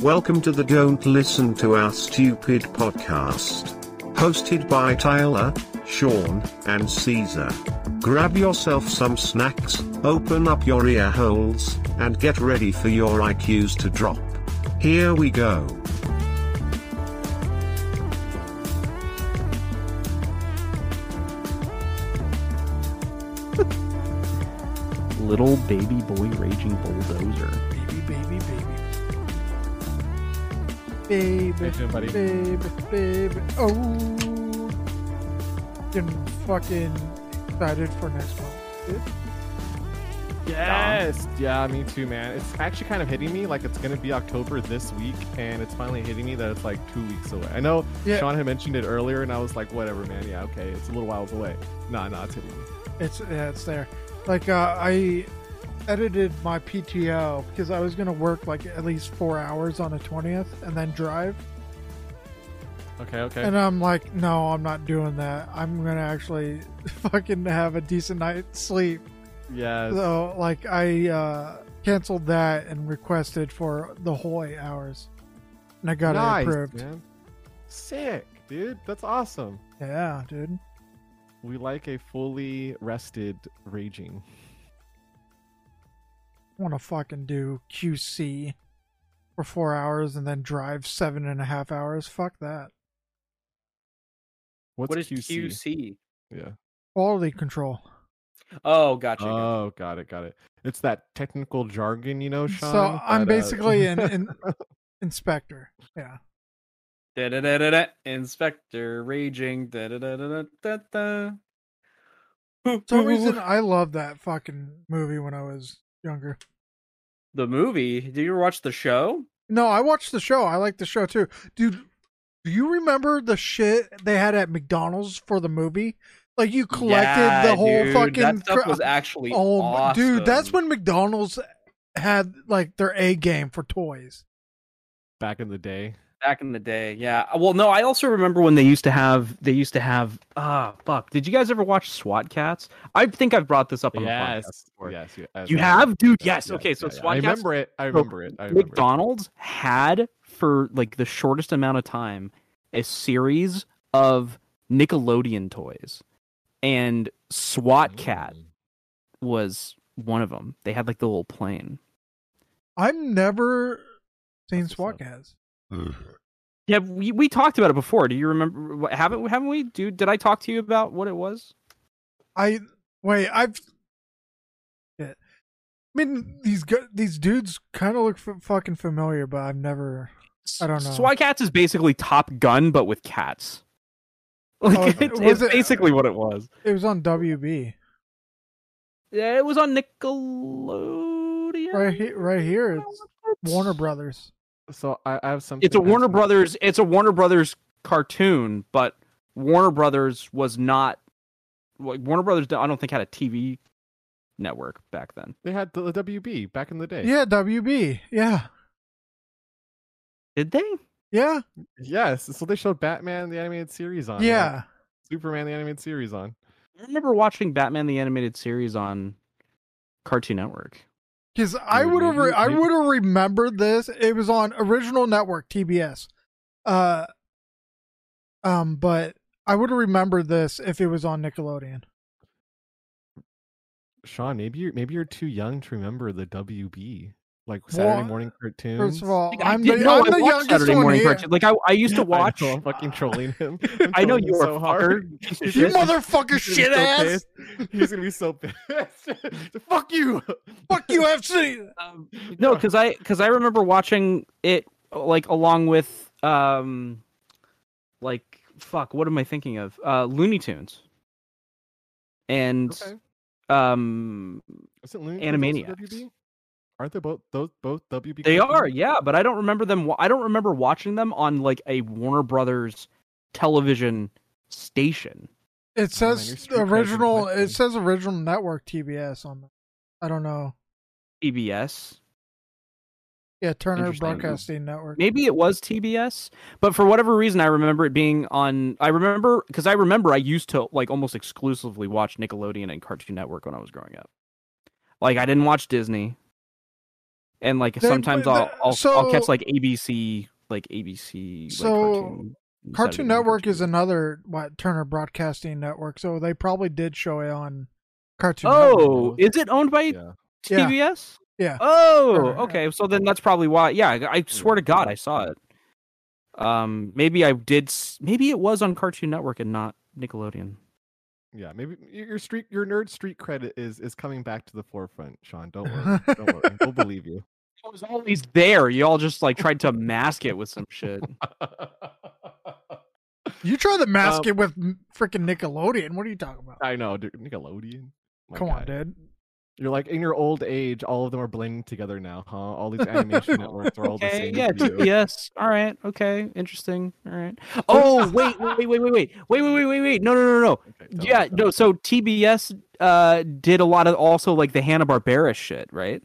Welcome to the Don't Listen to Our Stupid podcast. Hosted by Tyler, Sean, and Caesar. Grab yourself some snacks, open up your ear holes, and get ready for your IQs to drop. Here we go. Little baby boy raging bulldozer. Baby, doing, baby, baby. Oh. Getting fucking excited for next month. dude. Yes. Yeah, me too, man. It's actually kind of hitting me like it's gonna be October this week, and it's finally hitting me that it's like two weeks away. I know Yeah. Sean had mentioned it earlier, and I was like, whatever, man. Yeah, okay, it's a little whiles away. Nah, nah, it's hitting me. It's yeah, it's there. Like uh, I edited my PTO because I was gonna work like at least four hours on the twentieth and then drive. Okay, okay. And I'm like, no, I'm not doing that. I'm gonna actually fucking have a decent night's sleep. yes. So like I uh canceled that and requested for the whole eight hours. And I got nice, it approved. man. Sick, dude. That's awesome. Yeah, dude. We like a fully rested raging. I wanna fucking do QC for four hours and then drive seven and a half hours. Fuck that. What's what is QC? QC? Yeah. Quality control. Oh, gotcha. Oh, got it, got it. It's that technical jargon, you know, Sean. so I'm that, uh, basically an, an inspector. Yeah. Da da da da da. Inspector raging. Da da da da da da. For some reason I love that fucking movie when I was younger. the movie. Did you watch the show? No, I watched the show. I like the show too. Dude, do you remember the shit they had at McDonald's for the movie? Like you collected Yeah, the whole dude, fucking That stuff was actually Oh, my- dude, that's when McDonald's had like their A game for toys. back in the day. Back in the day. Yeah. Well, no, I also remember when they used to have. They used to have. Ah, fuck. Did you guys ever watch SWAT Kats? I think I've brought this up on the podcast Yes, before. yes, yes. You yes. have, dude. Yes. Yeah, Okay. So yeah, yeah. SWAT I Cats. remember it. I remember it. I remember it. McDonald's had for like the shortest amount of time a series of Nickelodeon toys, and SWAT Cat Mm. was one of them. They had like the little plane. I've never seen SWAT what's Yeah, we, we talked about it before. Do you remember? what- Haven't haven't we? Dude, did I talk to you about what it was? I wait. I've. Yeah. I mean, these these dudes kind of look f- fucking familiar, but I've never. I don't know. SWAT Kats is basically Top Gun, but with cats. Like, Oh, it's, was it's it- basically what it was. It was on WB Yeah, it was on Nickelodeon. right here. Right here, it's Warner Brothers. So I, I have something. It's a Warner some- Brothers. It's a Warner Brothers cartoon, but Warner Brothers was not. Like, Warner Brothers, I don't think had a TV network back then. They had the, the WB back in the day. Yeah, WB. Yeah, Did they? yeah, Yes. So they showed Batman the animated series on. like, yeah. Superman the animated series on. I remember watching Batman the animated series on Cartoon Network. Because I would have, re- I would have remembered this. It was on original network TBS. Uh, um, but I would have remembered this if it was on Nickelodeon. Sean, maybe you're maybe you're too young to remember the WB, like Saturday Well, morning cartoons. First of all, Like, I I'm did the, know I'm I the youngest Saturday one morning here. cartoon. Like I, I used to watch. know, I'm fucking trolling him. I'm I know you are were so a hard. You motherfucker, shit gonna be so ass! pissed. He's gonna be so pissed. Fuck you. Fuck you, FC. Um, no, because I because I remember watching it like along with um, like fuck. What am I thinking of? Uh, Looney Tunes. And Okay. um, Isn't Looney Tunes Animaniacs. WB? Aren't they both those both WB? they are yeah, but I don't remember them. I don't remember watching them on like a Warner Brothers television station. It says street cred's original. It says original network TBS on. The, I don't know. TBS. Yeah, Turner Broadcasting Network. Maybe it was TBS, but for whatever reason, I remember it being on. I remember because I remember I used to like almost exclusively watch Nickelodeon and Cartoon Network when I was growing up. Like I didn't watch Disney. And like They- sometimes they- I'll I'll, I'll catch like ABC like ABC. So, like, cartoon, Cartoon Saturday morning Network is another what Turner Broadcasting Network, so they probably did show it on Cartoon Oh, Network. is it owned by Yeah. Yeah. TBS? Yeah. Oh, Or- okay. So then that's probably why. Yeah, I, I swear to God, I saw it. Um, maybe I did. Maybe it was on Cartoon Network and not Nickelodeon. Yeah, maybe your street, your nerd street credit is is coming back to the forefront, Sean. Don't worry, don't worry. We'll believe you. It was always there. You all just like tried to mask it with some shit. You try to mask Um, it with freaking Nickelodeon. What are you talking about? I know, dude, Nickelodeon. My Come on, dude. You're like in your old age, all of them are blending together now, huh? All these animation networks are all the Okay, same. yeah, yes. All right, okay, interesting. All right. Oh, wait, wait, wait, wait, wait, wait, wait, wait, wait, wait. No, no, no, no. Okay, Yeah, no. So TBS uh did a lot of also like the Hanna Barbera shit, right?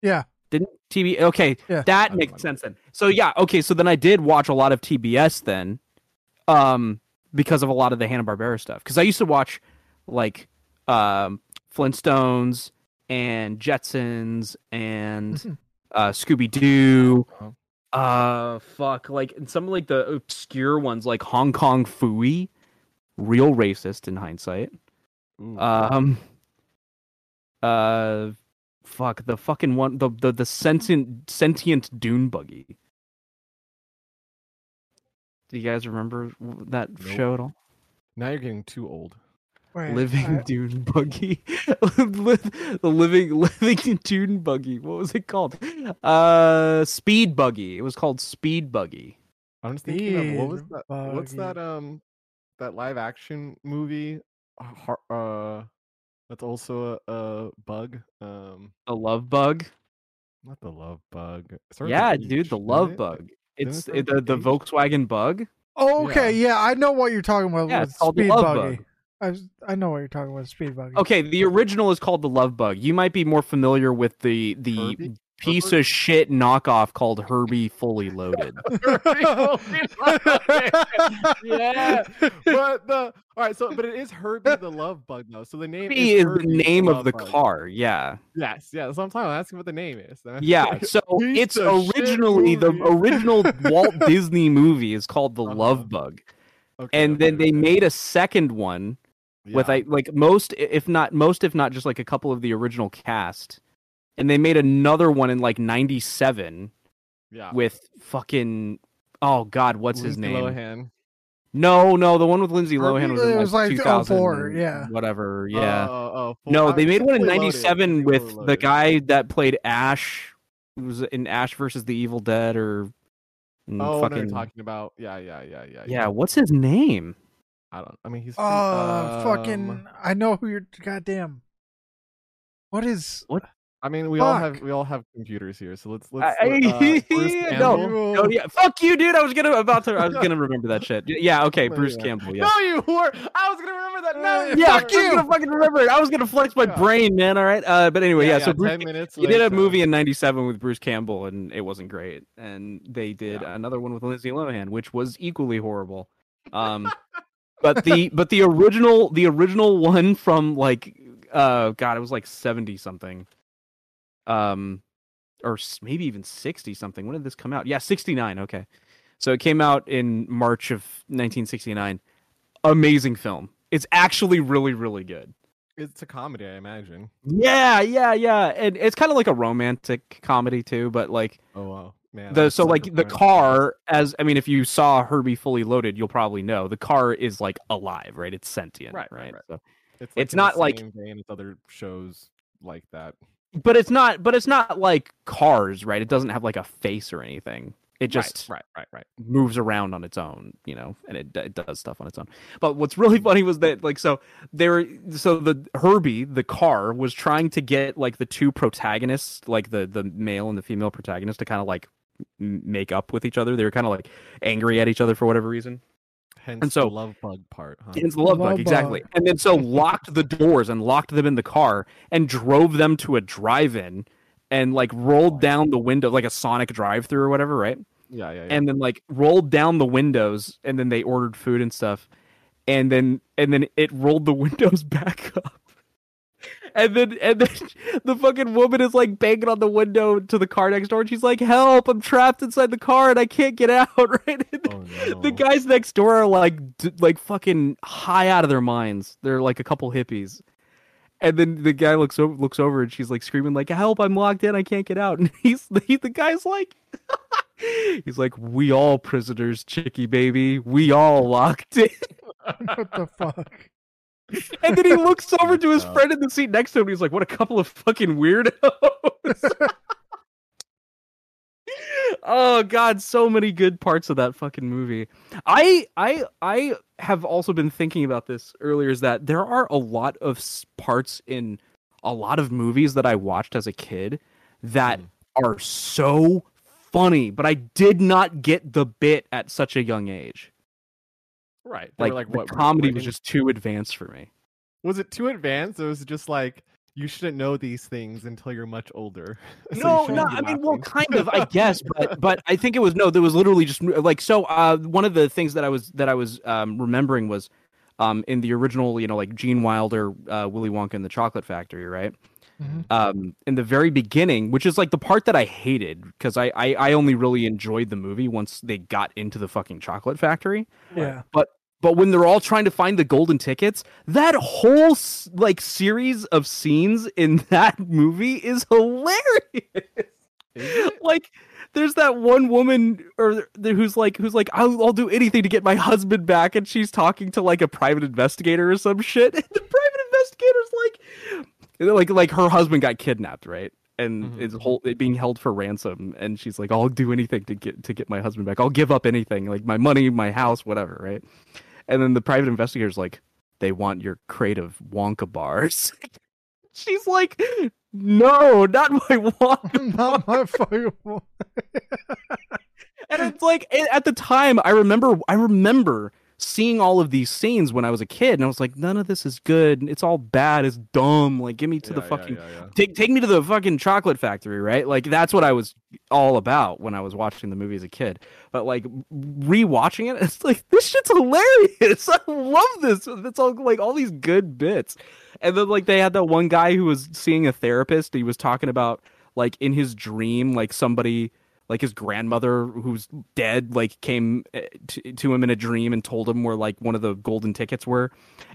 Yeah. Didn't TV? Okay, Yeah. that I makes don't sense then. So yeah, okay. So then I did watch a lot of TBS then, um, because of a lot of the Hanna Barbera stuff. Because I used to watch like um Flintstones and Jetsons and Mhm. uh Scooby Doo. Uh-huh. Uh, fuck, like and some of like the obscure ones like Hong Kong Phooey, real racist in hindsight. Ooh, Um. Uh, fuck the fucking one the the the sentient sentient dune buggy. Do you guys remember that Nope. show at all? now you're getting too old. Wait, living I- dune buggy, the living living dune buggy. What was it called? Uh, speed buggy. It was called speed buggy. I'm just thinking of what was Speed that? What's that? Um, that live action movie? Uh, Uh, that's also a, a bug. Um, The love bug. not the love bug. It starts Yeah, H, dude, the love it? bug. It It's it, the the H? Volkswagen bug. Oh, okay, yeah. I know what you're talking about Yeah, with it's called the love Buggy. bug. I, was, I know what you're talking about, Speed Buggy. Okay, the original is called the Love Bug. You might be more familiar with the the Herbie? piece Herbert? of shit knockoff called Herbie Fully Loaded. yeah, but the all right. So, but it is Herbie the Love Bug though. So the name Herbie is the Herbie name of the Bug. car. Yeah, Yes, yeah. That's what I'm talking about. Asking what the name is. yeah. So Piece it's originally the original Walt Disney movie is called the Uh-huh. Love Bug, Okay, and then they made a second one with I like most, if not most, if not just like a couple of the original cast, and they made another one in like '97 yeah. with fucking oh god, what's his name? Lohan. No, no, the one with Lindsay Lohan was in it like, was like 2000 04, yeah. whatever. Yeah. Oh, oh, no, they made one in Fully Loaded, '97 Fully with the guy that played Ash. Who was in Ash versus the Evil Dead or mm, Oh, fucking no, you're talking about. Yeah, yeah, yeah, yeah. yeah. What's his name? I don't. I mean, he's. from, Uh, fucking. um, I know who you're. Goddamn. What is. What? I mean, we all have we all have computers here, so let's let's. I- let- uh, Bruce no, Campbell? no, yeah, fuck you, dude. I was gonna about to. I was gonna remember that shit. Yeah, okay, No, Bruce yeah. Campbell. Yeah. No, you were. I was gonna remember that. No, Uh, Yeah, Fuck you. I was you. gonna fucking remember it. I was gonna flex my Yeah. brain, man. All right. Uh, but anyway, yeah. so Bruce, ten minutes. he did a movie in '97 with Bruce Campbell, and it wasn't great. And they did Yeah. another one with Lindsay Lohan, which was equally horrible. Um, but the but the original the original one from like uh God, it was like '70 something, um, or maybe even '60 something. When did this come out? Yeah, '69. Okay, so it came out in March of 1969. Amazing film. It's actually really really good. It's a comedy, I imagine. Yeah, yeah, yeah. And it's kind of like a romantic comedy too, but like Oh wow, man. the so like the car as I mean if you saw Herbie fully loaded, you'll probably know. The car is like alive, right? It's sentient, Right, right? right, right. So It's, it's not like- vein as other shows like that. but it's not but it's not like cars, right? It doesn't have like a face or anything. It just right, right, right. moves around on its own, you know, and it, it does stuff on its own. But what's really funny was that like so there so the Herbie the car was trying to get like the two protagonists, like the the male and the female protagonist, to kind of like make up with each other. They were kind of like angry at each other for whatever reason. Hence so- the love bug part, huh? It's the love, Love bug, exactly. And then so locked the doors and locked them in the car and drove them to a drive-in and like rolled down the window like a Sonic drive-through or whatever, right? Yeah, yeah, yeah. and then like rolled down the windows and then they ordered food and stuff and then and then it rolled the windows back up and then and then the fucking woman is like banging on the window to the car next door, and she's like, "Help! I'm trapped inside the car and I can't get out." Right? And Oh, The guys next door are like, d- like fucking high out of their minds. They're like a couple hippies, and then the guy looks over, looks over, and she's like screaming, like, "Help! I'm locked in. I can't get out." And he's he, the guy's like, he's like, "We all prisoners, chickie baby. We all locked in." what the fuck? And then he looks over to his friend in the seat next to him. And he's like, "What a couple of fucking weirdos!" oh god, so many good parts of that fucking movie. I I I have also been thinking about this earlier. Is that there are a lot of parts in a lot of movies that I watched as a kid that Mm. are so funny, but I did not get the bit at such a young age. Right. They Like, like the what? comedy was just too advanced for me. Was it too advanced? Or was it just like you shouldn't know these things until you're much older? So no, shouldn't no. I mean, well, kind of, I guess, but but I think it was no. There was literally just like so. Uh, one of the things that I was that I was um remembering was, um, in the original, you know, like Gene Wilder, uh, Willy Wonka and the Chocolate Factory, right? Mhm. Um, in the very beginning, which is like the part that I hated because I, I I only really enjoyed the movie once they got into the fucking chocolate factory. Yeah. But but when they're all trying to find the golden tickets, that whole like series of scenes in that movie is hilarious. like there's that one woman or who's like who's like I'll, I'll do anything to get my husband back and she's talking to like a private investigator or some shit and the private investigator's like like like her husband got kidnapped right? And Mhm. is whole it being held for ransom. And she's like I'll do anything to get to get my husband back. I'll give up anything like my money my house whatever right? And then the private investigator's like they want your crate of Wonka bars. She's like no not my Wonka Not my fucking. and it's like at the time i remember i remember seeing all of these scenes when i was a kid and i was like none of this is good. It's all bad. It's dumb. Like give me to the Yeah, yeah, fucking yeah, yeah. take take me to the fucking chocolate factory right? Like that's what i was all about when i was watching the movie as a kid. But like rewatching it it's like this shit's hilarious. I love this. It's all like all these good bits. And then like they had that one guy who was seeing a therapist. He was talking about like in his dream like somebody like his grandmother who's dead like came eh, to, to him in a dream and told him where like one of the golden tickets were.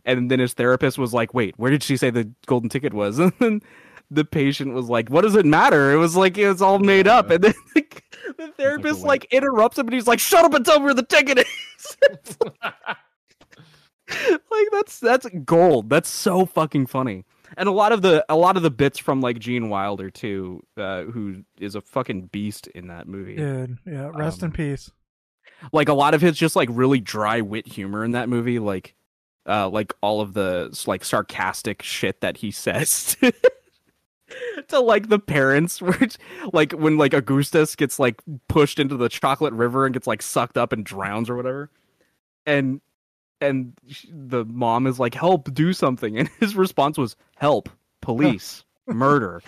And then his therapist was like wait where did she say the golden ticket was? And then the patient was like what does it matter? It was like it was all made up. And then the, the therapist like interrupts him and he's like shut up and tell me where the ticket is. Like that's that's gold. That's so fucking funny and a lot of the a lot of the bits from like Gene Wilder too, uh, who is a fucking beast in that movie. Dude, yeah. Rest in Um, peace. Like a lot of his just like really dry wit humor in that movie, like uh, like all of the like sarcastic shit that he says. To, to like the parents which like when like augustus gets like pushed into the chocolate river and gets like sucked up and drowns or whatever and and the mom is like help do something. And his response was help police murder.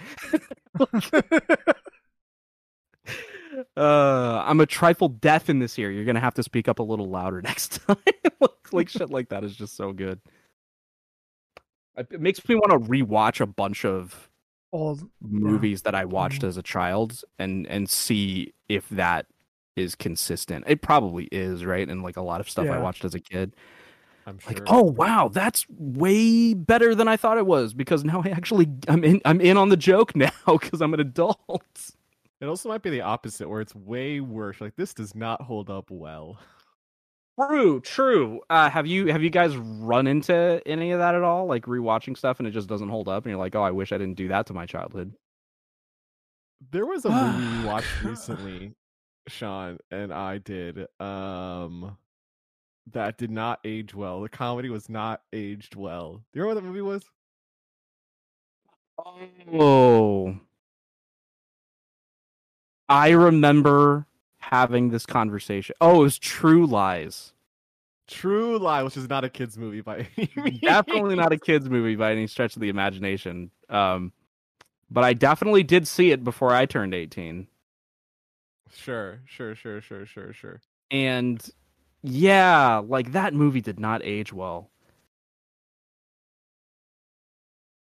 Uh i'm a trifle deaf in this ear. You're gonna have to speak up a little louder next time. Like, like shit like that is just so good. It makes me want to rewatch a bunch of Old. movies that i watched Mhm. as a child and and see if that is consistent. It probably is right? And like a lot of stuff i watched as a kid I'm sure. like oh wow that's way better than i thought it was because now i actually i'm in i'm in on the joke now because i'm an adult It also might be the opposite, where it's way worse. Like this does not hold up well. true true uh have you have you guys run into any of that at all like rewatching stuff and it just doesn't hold up and you're like oh i wish i didn't do that to my childhood There was a movie we watched recently, Sean and I did. Um, that did not age well. The comedy was not aged well. Do you remember what that movie was? Oh. I remember having this conversation. Oh, it was True Lies. True Lie, which is not a kids movie by any means. Definitely not a kids movie by any stretch of the imagination. Um but I definitely did see it before I turned 18. Sure, sure, sure, sure, sure, sure. And yeah, like that movie did not age well.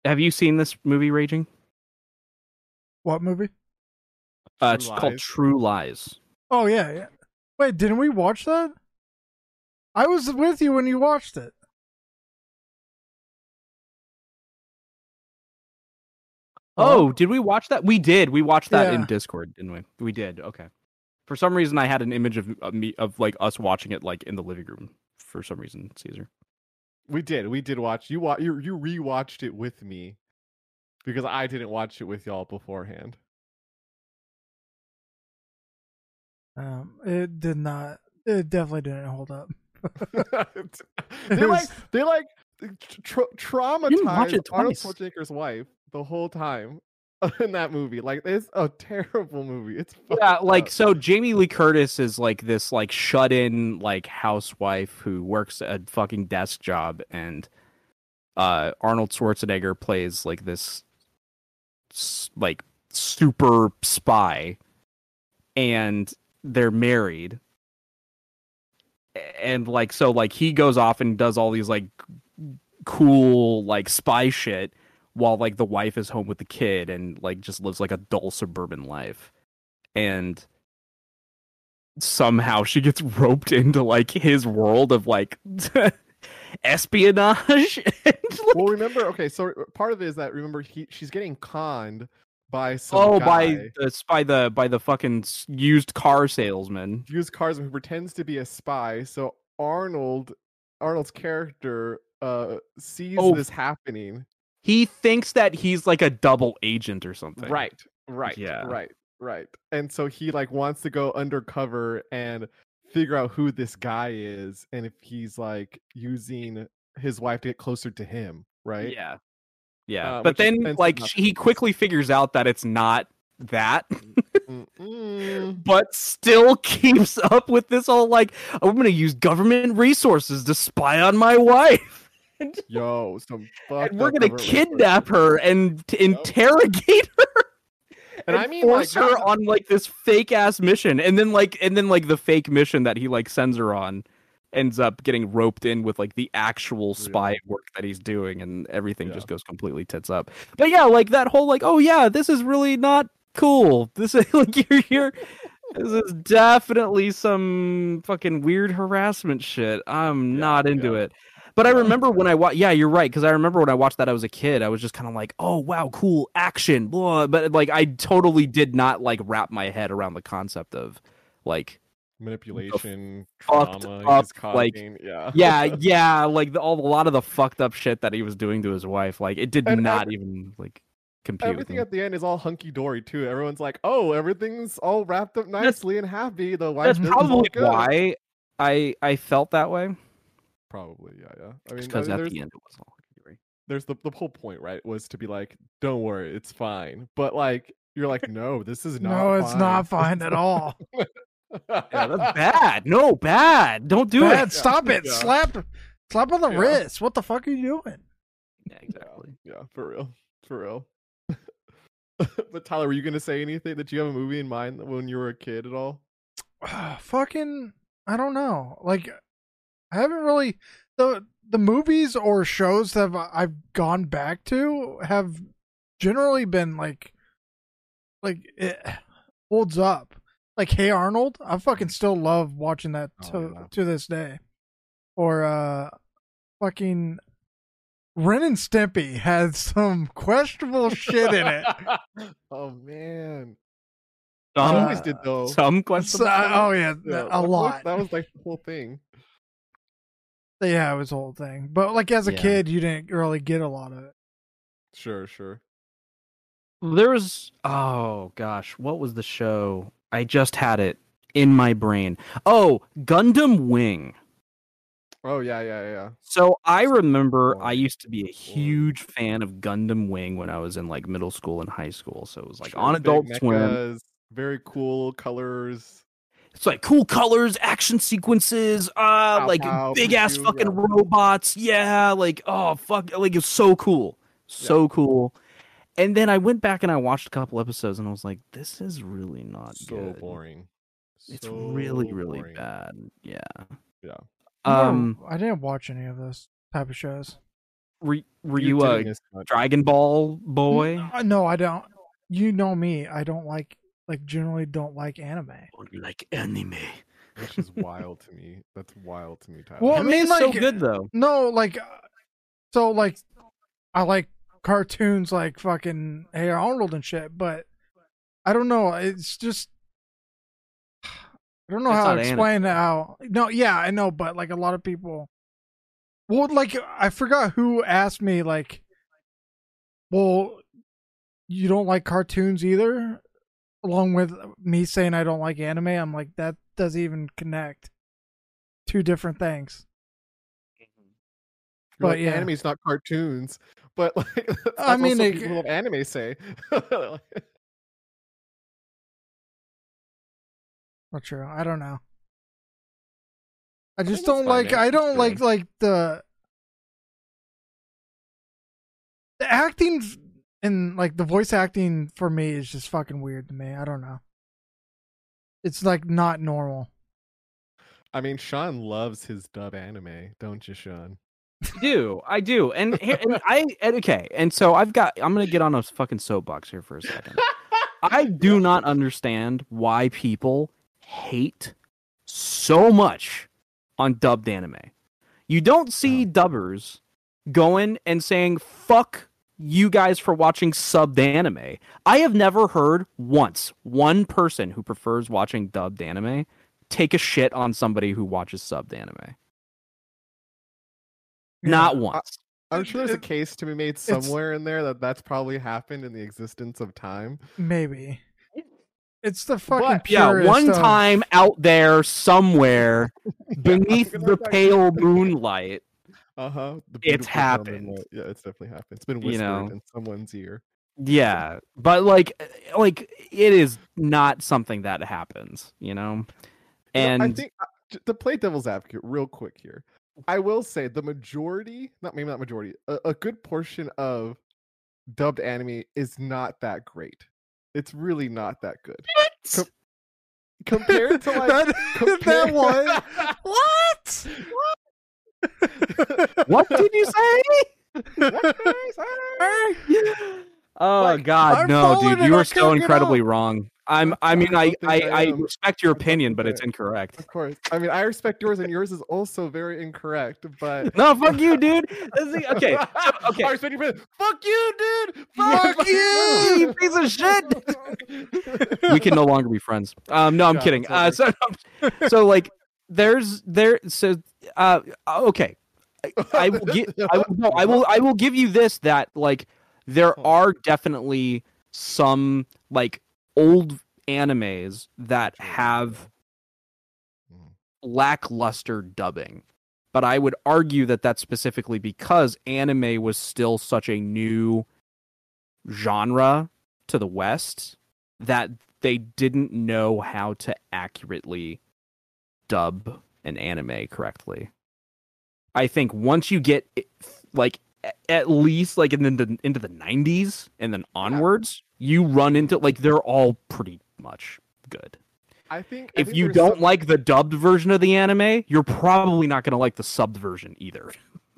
Have you seen this movie, Raging? What movie? Uh, True it's called True Lies. Oh yeah, yeah. Wait, didn't we watch that? I was with you when you watched it. Oh, did we watch that? We did. We watched that in Discord, didn't we? We did. Okay. For some reason, I had an image of, of me of like us watching it like in the living room. For some reason, Caesar. We did. We did watch. You wa- you you rewatched it with me because I didn't watch it with y'all beforehand. Um, it did not. It definitely didn't hold up. they like they like tra- didn't traumatized Arnold. Schwarzenegger's wife the whole time in that movie. Like it's a terrible movie. It's Yeah, like up. so Jamie Lee Curtis is like this like shut-in like housewife who works a fucking desk job and uh Arnold Schwarzenegger plays like this like super spy and they're married and like so like he goes off and does all these like cool like spy shit while like the wife is home with the kid and like just lives like a dull suburban life and somehow she gets roped into like his world of like espionage and, like, well, remember, okay, so uh, part of it is that remember he she's getting conned by some oh guy, by the by the by the fucking used car salesman used cars who pretends to be a spy. So Arnold, Arnold's character, uh, sees Oh, this happening. He thinks that he's like a double agent or something. Right, right, Yeah. right, right. And so he like wants to go undercover and figure out who this guy is, and if he's like using his wife to get closer to him, right? yeah. Yeah. Uh, but then like she, he quickly figures out that it's not that. But still keeps up with this whole like i'm gonna use government resources to spy on my wife and, Yo, some fucked and we're gonna kidnap her and t- interrogate her And I mean, like, force her not- on like this fake ass mission. And then like and then like the fake mission that he like sends her on ends up getting roped in with like the actual spy work that he's doing and everything Yeah. just goes completely tits up. But yeah like that whole like oh yeah this is really not cool. This is like you're here this is definitely some fucking weird harassment shit. I'm Yeah, not into yeah. it but I remember when I watched, yeah, you're right. Because I remember when I watched that, I was a kid. I was just kind of like, oh, wow, cool action. Blah. But like, I totally did not like wrap my head around the concept of like, manipulation, fucked trauma, up, like- yeah, yeah, yeah, like the, all, a lot of the fucked up shit that he was doing to his wife. Like, it did And not every- even like compute. Everything at the end is all hunky dory too. Everyone's like, "Oh, everything's all wrapped up nicely and happy." The wife That's business is all probably why I I felt that way. Probably, yeah, yeah. I mean, Because I mean, at the end it was all there's the the whole point, right? Was to be like, "Don't worry, it's fine." But like, you're like, "No, this is not. no, it's not fine at all. Yeah, that's bad. No, bad. Don't do Bad, it. stop it. Yeah. Slap, slap on the Yeah. wrist. What the fuck are you doing? Yeah, exactly. Yeah, for real, for real. but Tyler, were you gonna say anything? Did you have a movie in mind when you were a kid at all? Fucking, I don't know. Like, I haven't really the the movies or shows that I've, I've gone back to have generally been like, like it holds up. Like, Hey Arnold, I fucking still love watching that Oh, to yeah. to this day. Or uh, fucking Ren and Stimpy had some questionable shit in it. oh man, Some, I Uh, always did though. some So- questions. oh yeah, Yeah, a that was- lot. That was like the whole thing. Yeah, it was the whole thing. But like as a Yeah. kid, you didn't really get a lot of it. Sure, sure. There was oh gosh, what was the show? I just had it in my brain. Oh, Gundam Wing. Oh yeah, yeah, yeah. So I remember I used to be a huge fan of Gundam Wing when I was in like middle school and high school. So it was like Sure, on big Adult Swim. Very cool colors. It's like cool colors, action sequences, uh, Pow, like pow, big ass pew, fucking yeah. robots. Yeah, like oh fuck, like it's so cool, so cool. And then I went back and I watched a couple episodes and I was like, this is really not So good. boring. It's So really, really boring. bad. Yeah. Yeah. I never- Um. I didn't watch any of those type of shows. were, were You're you a doing this much. Dragon Ball boy? Uh, no, I don't. You know me. I don't like like generally don't like anime. Don't like anime. Which is wild to me. That's wild to me, Tyler. Well, I mean, is so good though. No, like uh, so like I like cartoons like fucking Hey Arnold and shit, but I don't know. It's just I don't know It's how to not anime. explain how. No, yeah, I know, but like a lot of people. Well, like I forgot who asked me like, well, you don't like cartoons either, along with me saying I don't like anime. I'm like that doesn't even connect. Two different things. You're but like, yeah. anime's not cartoons, but like that's I mean, also it- people of anime say. Not true. I don't know. I just it's don't like. man. I don't like like the the acting f- and like the voice acting for me is just fucking weird to me. I don't know. It's like not normal. I mean, Sean loves his dub anime, don't you, Sean? I do I do, and, here- and I and okay, and so I've got. I'm gonna get on a fucking soapbox here for a second. I do not understand why people hate so much on dubbed anime. You don't see oh. dubbers going and saying "fuck you guys for watching subbed anime." I have never heard once one person who prefers watching dubbed anime take a shit on somebody who watches subbed anime. Not Yeah. once. I'm sure there's a case to be made it's- somewhere in there that that's probably happened in the existence of time. Maybe. It's the fucking But- Yeah, one of- time out there somewhere beneath the pale moonlight. Uh huh. It's happened. Yeah, it's definitely happened. It's been You whispered know. in someone's ear. Yeah, but like, like it is not something that happens, you know. You know, And I think uh, to play devil's advocate real quick here, I will say the majority, not maybe not majority, a, a good portion of dubbed anime is not that great. It's really not that good Com- compared to like that, compare- that one. What? what did you say? What did I say? Oh Like, God, I'm no, dude, you I are so incredibly wrong. I'm. I'm mean, I I, I, I I respect your opinion, but it's incorrect. Of course. I mean, I respect yours, and yours is also very incorrect. But No, fuck you, dude. Is- okay, okay. I respect your opinion. Fuck you, dude. Fuck you! you piece of shit. we can no longer be friends. Um, no, I'm Yeah, kidding. Uh, so, so like, there's there. So, uh, okay. I, will get. I will. No, I will. I will give you this. That like, there are definitely some like old animes that have Mhm. lackluster dubbing. But I would argue that that's specifically because anime was still such a new genre to the West that they didn't know how to accurately dub an anime correctly. I think once you get like at least like in the into the 90s and then onwards, you run into like they're all pretty much good I think I if think you don't some- like the dubbed version of the anime, you're probably not going to like the subbed version either.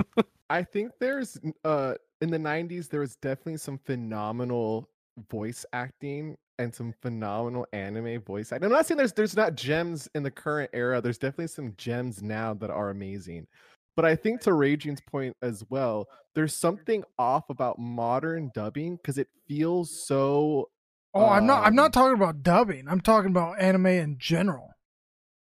I think there's uh in the 90s there was definitely some phenomenal voice acting and some phenomenal anime voice acting. I'm not saying there's there's not gems in the current era. There's definitely some gems now that are amazing. But I think to Raging's point as well, there's something off about modern dubbing because it feels so Oh, I'm not. I'm Um, not talking about dubbing. I'm talking about anime in general.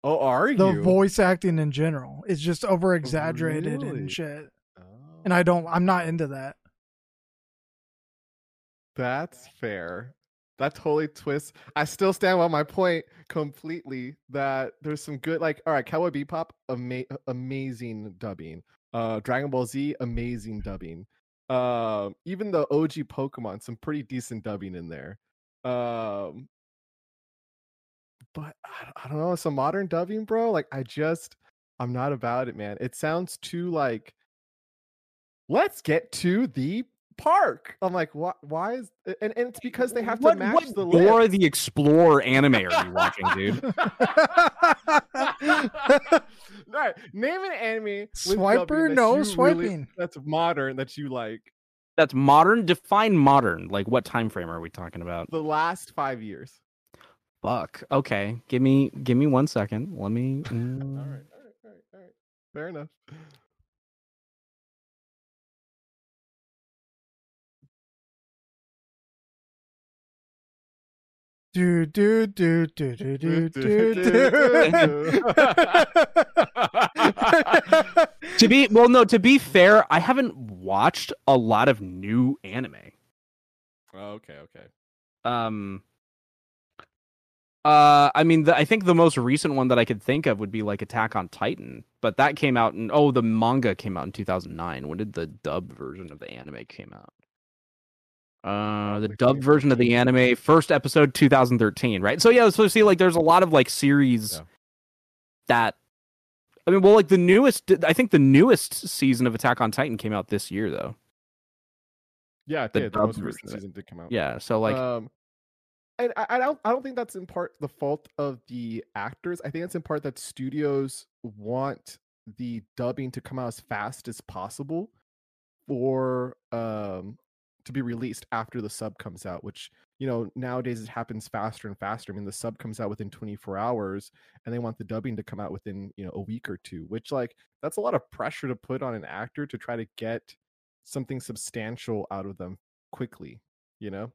Oh, are you? The voice acting in general is just over exaggerated Really? and shit. Oh, And I don't. I'm not into that. That's fair. That totally twists. I still stand by my point completely that there's some good, like, all right, Cowboy Bebop, ama- amazing dubbing. Uh, Dragon Ball Z, amazing dubbing. Um, even the OG Pokemon, some pretty decent dubbing in there. Um, but I, I don't know, some modern dubbing, bro. Like, I just, I'm not about it, man. It sounds too like. Let's get to the Park. I'm like, why? Why is? And, and it's because they have to what, match what the Dora lips. the Explorer anime are you watching, dude? All right, name an anime. with Swiper? dubbing No you really- swiping. that's modern that you like. That's modern. Define modern. Like what time frame are we talking about? The last five years. Fuck. Okay, give me give me one second. Let me. All right, mm. all right, all right, all right. Fair enough. Do do do do do do do do. to be well, no. To be fair, I haven't watched a lot of new anime. Oh, okay, okay. Um. Uh, I mean, the, I think the most recent one that I could think of would be like Attack on Titan, but that came out in oh, the manga came out in 2009. When did the dub version of the anime came out? Uh, the Probably dub version of the anime first episode 2013, right? So yeah, so see, like, there's a lot of like series Yeah. that. I mean, well, like the newest, I think the newest season of Attack on Titan came out this year, though. Yeah, The did. The most recent season did come out. Yeah, so like, um, and I, I don't I don't think that's in part the fault of the actors. I think it's in part that studios want the dubbing to come out as fast as possible for um to be released after the sub comes out, which you know nowadays it happens faster and faster. I mean, the sub comes out within 24 hours, and they want the dubbing to come out within you know a week or two, which like that's a lot of pressure to put on an actor to try to get something substantial out of them quickly. You know.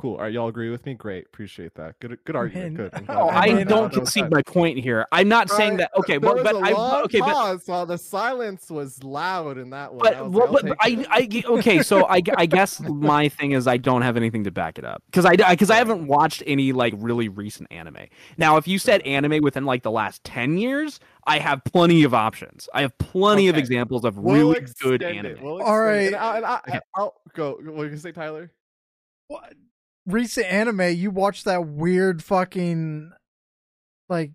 Cool. All right, y'all agree with me? Great. Appreciate that. Good good argument. Good. I'm oh, I'm I don't that concede said. my point here. I'm not saying that. Okay, there but was but a I long okay, but while the silence was loud in that one. But was well, like, but, I'll I. I okay so I, I guess my thing is I don't have anything to back it up because I because I haven't watched any like really recent anime. Now, if you said anime within like the last ten years, I have plenty of options. I have plenty of examples of We'll really good anime. it. We'll All extend it. And. I, and I, Okay. I'll go. What were you gonna say, Tyler? What? Recent anime, you watched that weird fucking like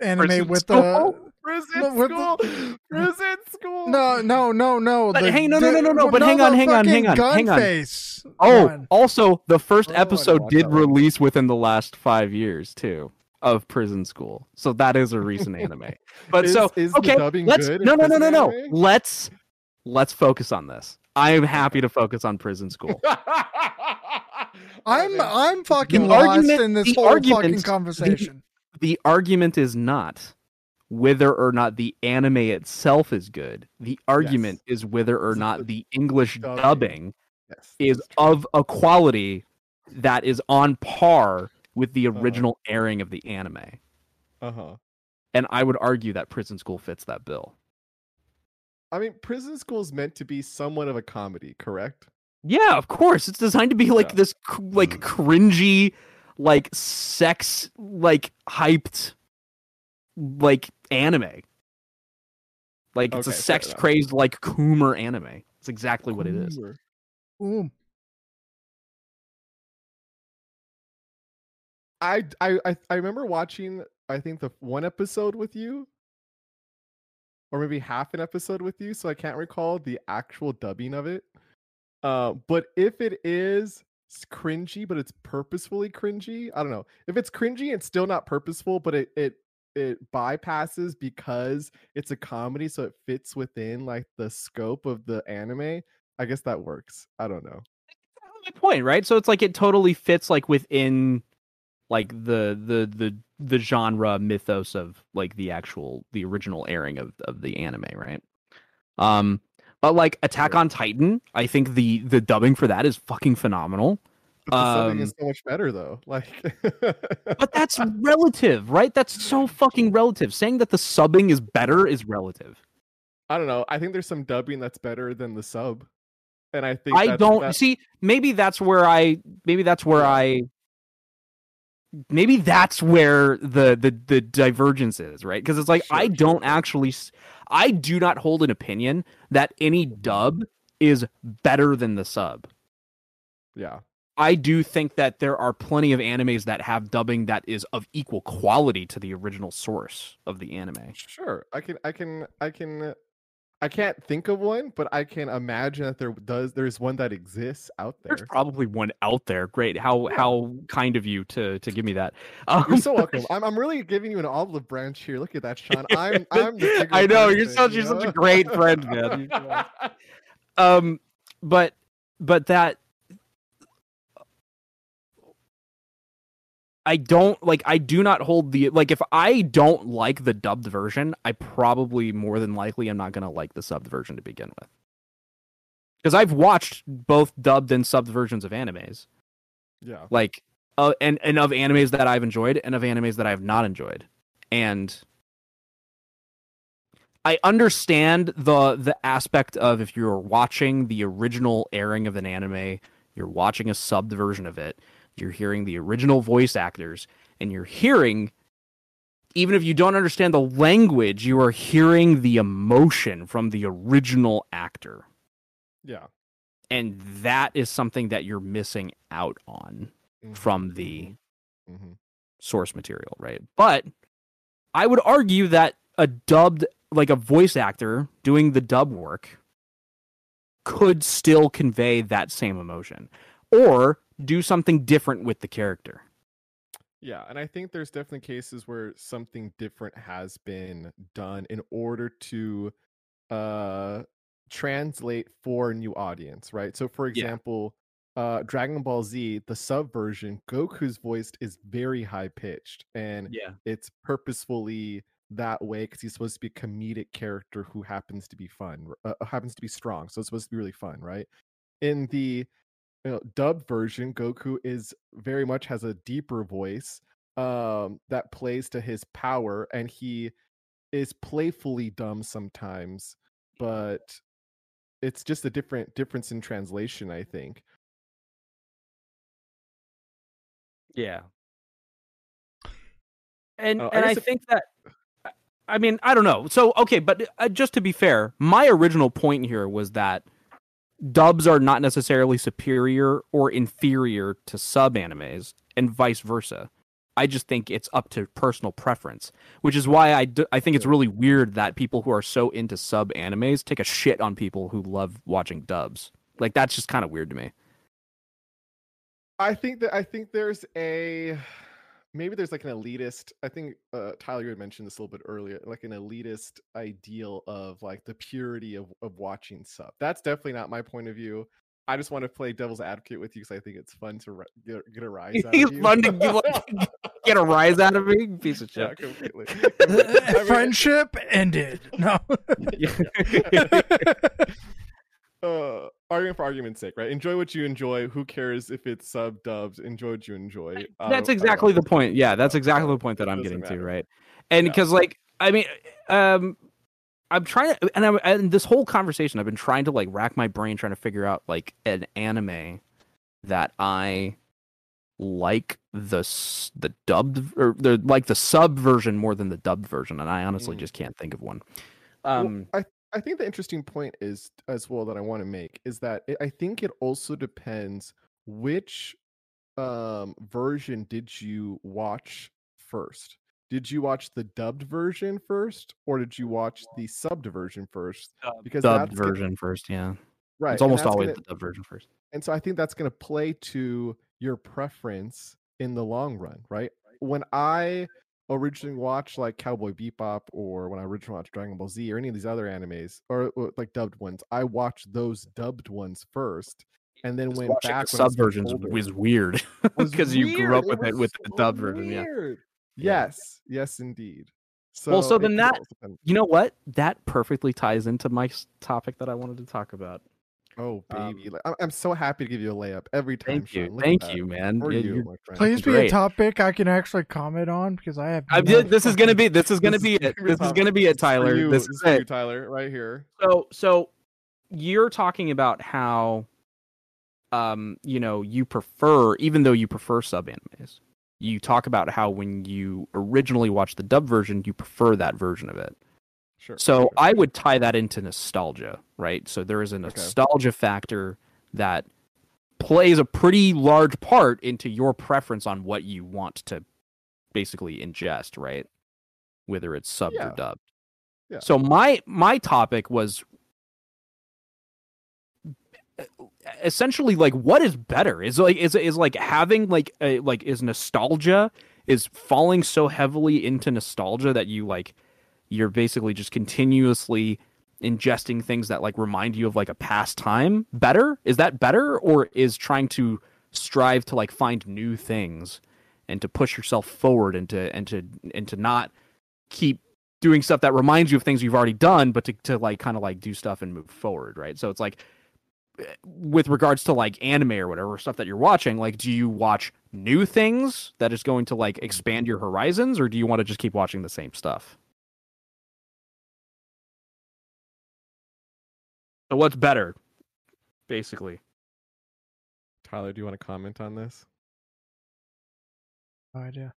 anime Prison with School? the Prison with school. the- Prison school. no no no no. But the hang- no, no, di- no, no, no, but no, hang on, hang on, hang on, hang on. face Oh, one. also the first Oh, episode did release within the last five years too of Prison School, so that is a recent anime. But Is- so is okay, dubbing let's good no no no no no. anime? Let's let's focus on this. I am happy to focus on Prison School. I'm I'm fucking The lost argument- in this whole argument- fucking conversation. the argument is not whether or not the anime itself is good. The argument is whether or not the the English dubbing? dubbing Yes, is of a quality that is on par with the Uh-huh. original airing of the anime. Uh-huh. And I would argue that Prison School fits that bill. I mean, prison school is meant to be somewhat of a comedy, correct? Yeah, of course. It's designed to be like Yeah. this like mm-hmm. cringy like sex like hyped like anime. Like it's Okay, a sex crazed like Coomer anime. It's exactly what it is. Coomer. Ooh. I I I remember watching I think the one episode with you or maybe half an episode with you so I can't recall the actual dubbing of it. Uh, but if it is cringy but it's purposefully cringy, I don't know. If it's cringy it's still not purposeful but it it it bypasses because it's a comedy so it fits within like the scope of the anime. I guess that works. I don't know. my point, right? So it's like it totally fits like within like the the the the genre mythos of like the actual the original airing of of the anime, right? Um but like Attack on Titan, I think the the dubbing for that is fucking phenomenal. Subbing is Um, so much better though. Like But that's relative, right? That's so fucking relative. Saying that the subbing is better is relative. I don't know. I think there's some dubbing that's better than the sub, and I think I don't see. Maybe that's where I. Maybe that's where. I. Maybe that's where the the the divergence is, right? Because it's like Sure, I don't sure. actually. I do not hold an opinion that any dub is better than the sub. Yeah, I do think that there are plenty of animes that have dubbing that is of equal quality to the original source of the anime. Sure, I can, I can, I can. I can't think of one, but I can imagine that there does. There's one that exists out there. There's probably one out there. Great. How Yeah. how kind of you to to give me that. You're Um, so welcome. I'm, I'm really giving you an olive branch here. Look at that, Sean. I'm I'm the I know you're such you you're such a great friend, man. Um, but but that I don't like. I do not hold the like. If I don't like the dubbed version, I probably more than likely am not gonna like the subbed version to begin with. Because I've watched both dubbed and subbed versions of animes, yeah. like uh, and and of animes that I've enjoyed and of animes that I have not enjoyed, and I understand the the aspect of if you're watching the original airing of an anime, you're watching a subbed version of it, you're hearing the original voice actors, and you're hearing even if you don't understand the language, you are hearing the emotion from the original actor. Yeah. And that is something that you're missing out on Mhm, from the mhm. source material, right? But I would argue that a dubbed, like a voice actor doing the dub work, could still convey that same emotion or do something different with the character. Yeah, and I think there's definitely cases where something different has been done in order to uh translate for a new audience, right? So for Yeah. example, uh Dragon Ball Z, the sub version, Goku's voiced is very high pitched and Yeah. it's purposefully that way because he's supposed to be a comedic character who happens to be fun, uh, happens to be strong. So it's supposed to be really fun, right? In the you know, dubbed version, Goku is very much has a deeper voice um, that plays to his power, and he is playfully dumb sometimes, but it's just a different difference in translation, I think. Yeah. And Uh, and I if- think that I- I mean, I don't know. So, okay, but uh, just to be fair, my original point here was that dubs are not necessarily superior or inferior to sub animes and vice versa. I just think it's up to personal preference, which is why I I think it's really weird that people who are so into sub animes take a shit on people who love watching dubs. Like that's just kind of weird to me. I think that I think there's a maybe there's like an elitist. I think uh, Tyler you had mentioned this a little bit earlier, like an elitist ideal of like the purity of of watching sub. That's definitely not my point of view. I just want to play devil's advocate with you because I think it's fun to ri- get, get a rise out It's of you. fun to get- Get a rise out of me, piece of shit. completely. completely. I mean, Friendship ended. No. Uh, argument for argument's sake, right? Enjoy what you enjoy. Who cares if it's sub dubs? Enjoy what you enjoy. I that's exactly the point. Yeah, that's exactly Uh, the point that I'm getting to, right? And Yeah. because, like, I mean, um, I'm trying to, and I'm, and this whole conversation, I've been trying to like rack my brain trying to figure out like an anime that I like the the dubbed or the like the sub version more than the dubbed version, and I honestly Mhm. just can't think of one. Well, Um, I I think the interesting point is as well that I want to make is that it, I think it also depends which um version did you watch first. Did you watch the dubbed version first, or did you watch the subbed version first? Because dubbed that's gonna- version first, yeah. right? It's almost always gonna- the dubbed version first. and so I think that's going to play to your preference in the long run, right? When I originally watched like Cowboy Bebop or when I originally watched Dragon Ball Z or any of these other animes or, or, like dubbed ones, I watched those dubbed ones first and then Just went back the was sub versions was weird because you grew up with it was with the so dubbed version. Yeah. Yes, yes, indeed. So Well, so then that- You know what? That perfectly ties into my topic that I wanted to talk about. Oh um, baby, like, I'm, I'm so happy to give you a layup every time. Thank you, Sean. Look thank you, man. For Yeah, you, my friend. Please be a topic I can actually comment on because I have. I did, this is gonna be this is gonna be it. This is gonna be it, Tyler. you, This this is for you, it. Tyler, right here. So so you're talking about how um you know you prefer even though you prefer sub animes. You talk about how when you originally watched the dub version, you prefer that version of it. Sure. So sure. I would tie that into nostalgia, right? So there is a nostalgia factor that plays a pretty large part into your preference on what you want to basically ingest, right? Whether it's subbed Yeah. or dubbed. Yeah. So my my topic was essentially like what is better is like is is like having like a, like is nostalgia is falling so heavily into nostalgia that you like you're basically just continuously ingesting things that like remind you of like a past time better? Is that better or is trying to strive to like find new things and to push yourself forward and to and to and to not keep doing stuff that reminds you of things you've already done but to, to like kind of like do stuff and move forward right? So it's like eh, with regards to like anime or whatever stuff that you're watching like do you watch new things that is going to like expand your horizons or do you want to just keep watching the same stuff so what's better basically Tyler, do you want to comment on this? No idea.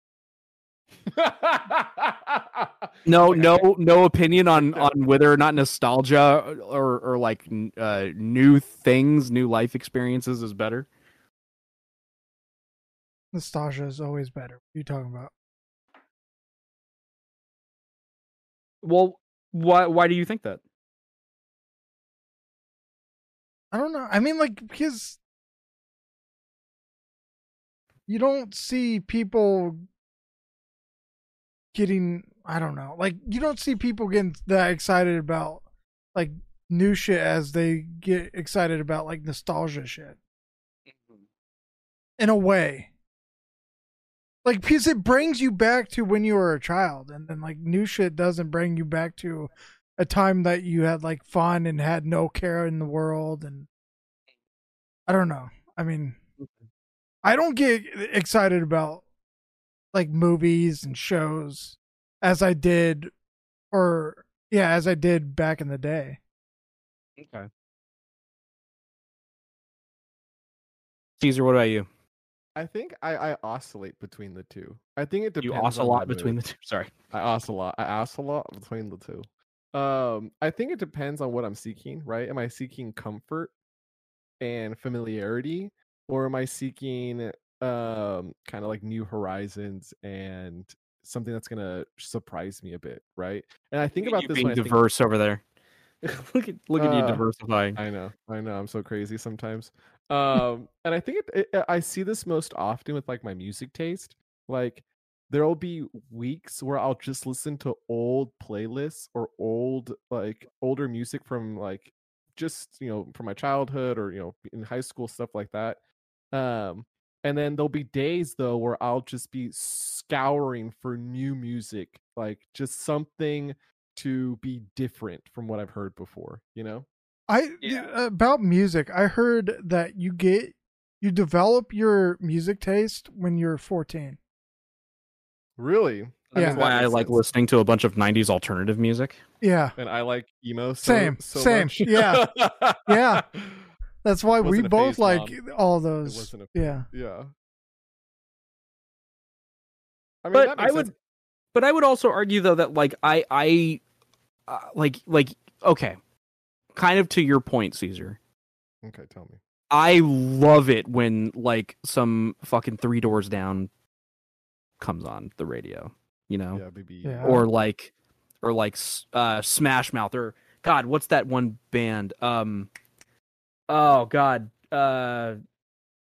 no no no opinion on on whether or not nostalgia or or like uh new things new life experiences is better Nostalgia is always better. What are you talking about? well why why do you think that I don't know. I mean, like because you don't see people getting. I don't know. Like you don't see people getting that excited about like new shit as they get excited about like nostalgia shit. Mm-hmm. In a way. Like because it brings you back to when you were a child, and then like new shit doesn't bring you back to a time that you had like fun and had no care in the world and I don't know. I mean I don't get excited about like movies and shows as I did or yeah, as I did back in the day. okay caesar what about you I think I, I oscillate between the two. I think it depends. you on oscillate between the two sorry I oscillate. I oscillate between the two. Um, I think it depends on what I'm seeking. Right? Am I seeking comfort and familiarity, or am I seeking um kind of like new horizons and something that's gonna surprise me a bit? Right? And I think about this being I think- diverse over there look at look at you Uh, diversifying I know, I know. I'm so crazy sometimes. Um, and I think it, it, I see this most often with like my music taste. Like there'll be weeks where I'll just listen to old playlists or old like older music from like just you know from my childhood or you know in high school stuff like that. Um, and then there'll be days though where I'll just be scouring for new music, like just something to be different from what I've heard before. You know. I Yeah. about music, I heard that you get you develop your music taste when you're 14. Really? that's Yeah. why i like listening to a bunch of 90s alternative music Yeah. And I like emo. So, Same, so same, much. yeah, yeah. That's why we both phase, like Mom. all those. wasn't a yeah. Yeah. I mean, but I makes would, but I would also argue though that like I I, uh, like like okay, kind of to your point, Caesar. Okay, tell me. I love it when like some fucking Three Doors Down comes on the radio, you know, Yeah, baby. Yeah. or like, or like uh, Smash Mouth, or God, what's that one band? Um, oh God, uh,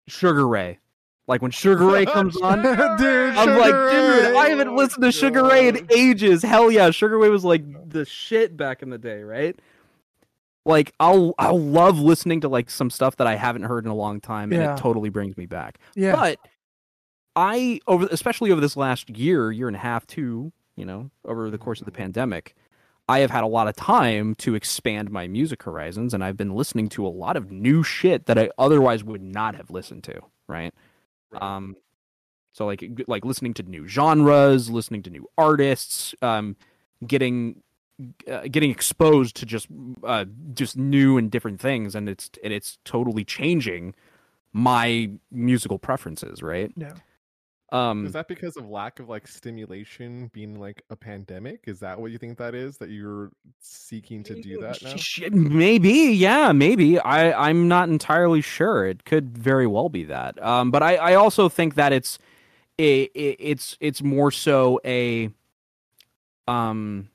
Sugar Ray. Like when Sugar Ray comes on, Dude, I'm like, dude, Ray. I haven't listened to Sugar Ray in ages. Hell yeah, Sugar Ray was like the shit back in the day, right? Like I'll I'll love listening to like some stuff that I haven't heard in a long time, and Yeah. it totally brings me back. Yeah. But I over especially over this last year, year and a half, too, you know, over the course of the pandemic, I have had a lot of time to expand my music horizons, and I've been listening to a lot of new shit that I otherwise would not have listened to, right? Right. Um, so like like listening to new genres, listening to new artists, um, getting uh, getting exposed to just uh, just new and different things, and it's and it's totally changing my musical preferences, right? Yeah. Um, Is that because of lack of like stimulation being like a pandemic? Is that what you think that is? That you're seeking to do that now? sh- maybe, yeah, maybe. I I'm not entirely sure. It could very well be that. Um, but I I also think that it's it, it it's it's more so a um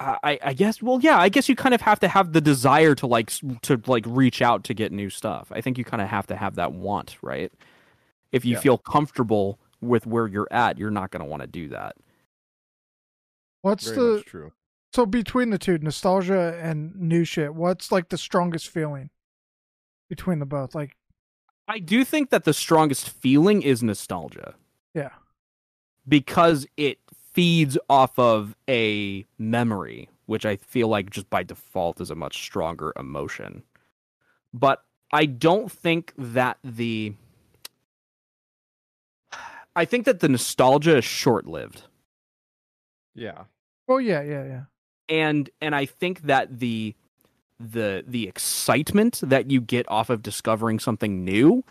I, I guess well yeah I guess you kind of have to have the desire to like to like reach out to get new stuff. I think you kind of have to have that want, right? If you Yeah. feel comfortable with where you're at, you're not going to want to do that. What's Very the much true. so between the two, nostalgia and new shit? What's like the strongest feeling between the both? Like, I do think that the strongest feeling is nostalgia yeah, because it feeds off of a memory, which I feel like just by default is a much stronger emotion. But I don't think that the I think that the nostalgia is short-lived. Yeah. oh yeah, yeah, yeah. and and I think that the the the excitement that you get off of discovering something new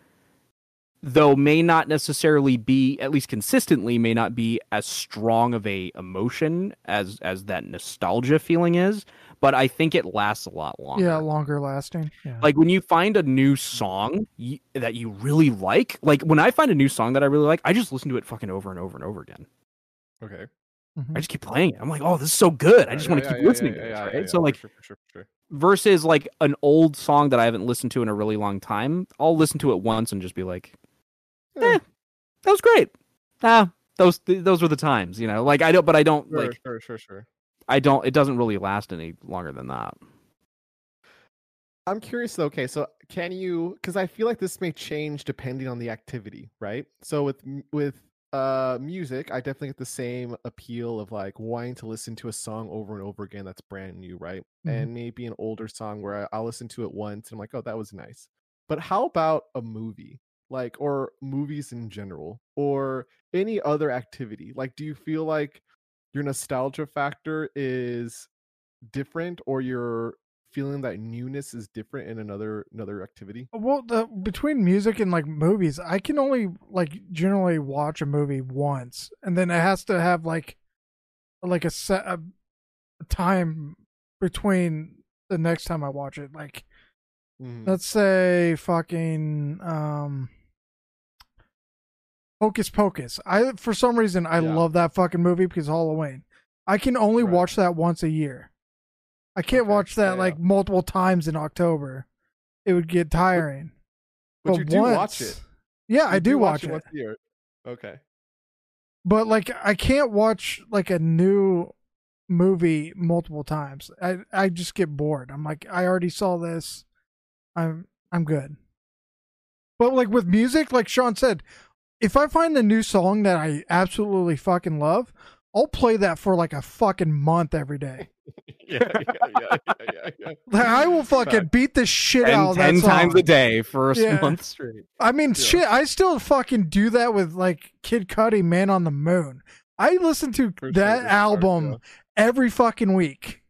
though may not necessarily be at least consistently may not be as strong of a emotion as as that nostalgia feeling is but I think it lasts a lot longer Yeah, longer lasting. Yeah. like when you find a new song y- that you really like like when I find a new song that I really like I just listen to it fucking over and over and over again Okay. Mhm. I just keep playing it. I'm like, oh, this is so good. I just Yeah, want to yeah, keep yeah, listening to yeah, this, right? yeah, so for like sure, for sure, for sure. versus like an old song that I haven't listened to in a really long time, I'll listen to it once and just be like, eh, that was great. Ah, those th- those were the times, you know. Like I don't, but I don't Sure, like sure, sure, sure. I don't. It doesn't really last any longer than that. I'm curious though. Okay, so can you? Because I feel like this may change depending on the activity, right? So with with uh music, I definitely get the same appeal of like wanting to listen to a song over and over again that's brand new, right? Mhm. And maybe an older song where I, I'll listen to it once and I'm like, oh, that was nice. But how about a movie? Like, or movies in general, or any other activity? Like, do you feel like your nostalgia factor is different or your feeling that newness is different in another another activity Well, the between music and like movies, I can only like generally watch a movie once, and then it has to have like like a set a, a time between the next time I watch it. Like Mhm. let's say fucking um Hocus Pocus. I for some reason I Yeah. love that fucking movie because Halloween. I can only Right. watch that once a year. I can't Okay, watch that yeah, like multiple times in October. It would get tiring. but you do watch once- it Yeah, I You do watch it. once a year okay But like I can't watch like a new movie multiple times. I I just get bored. I'm like I already saw this. I'm I'm good. But like with music, like Sean said, if I find a new song that I absolutely fucking love, I'll play that for like a fucking month every day. yeah yeah yeah yeah yeah, yeah. Like, I will fucking beat the shit Ten, out of that ten times a day for a Yeah. month straight. I mean, Yeah. shit, I still fucking do that with like Kid Cudi, Man on the Moon. I listen to For that for sure, album every fucking week.